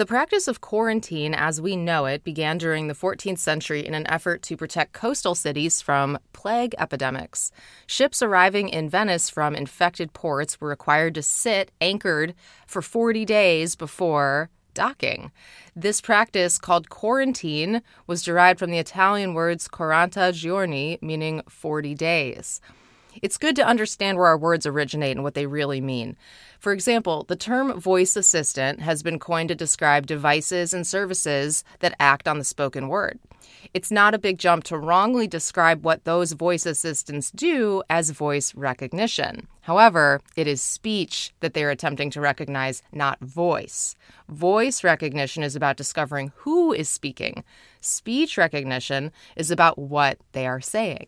The practice of quarantine as we know it began during the 14th century in an effort to protect coastal cities from plague epidemics. Ships arriving in Venice from infected ports were required to sit anchored for 40 days before docking. This practice, called quarantine, was derived from the Italian words quaranta giorni, meaning 40 days. It's good to understand where our words originate and what they really mean. For example, the term voice assistant has been coined to describe devices and services that act on the spoken word. It's not a big jump to wrongly describe what those voice assistants do as voice recognition. However, it is speech that they're attempting to recognize, not voice. Voice recognition is about discovering who is speaking. Speech recognition is about what they are saying.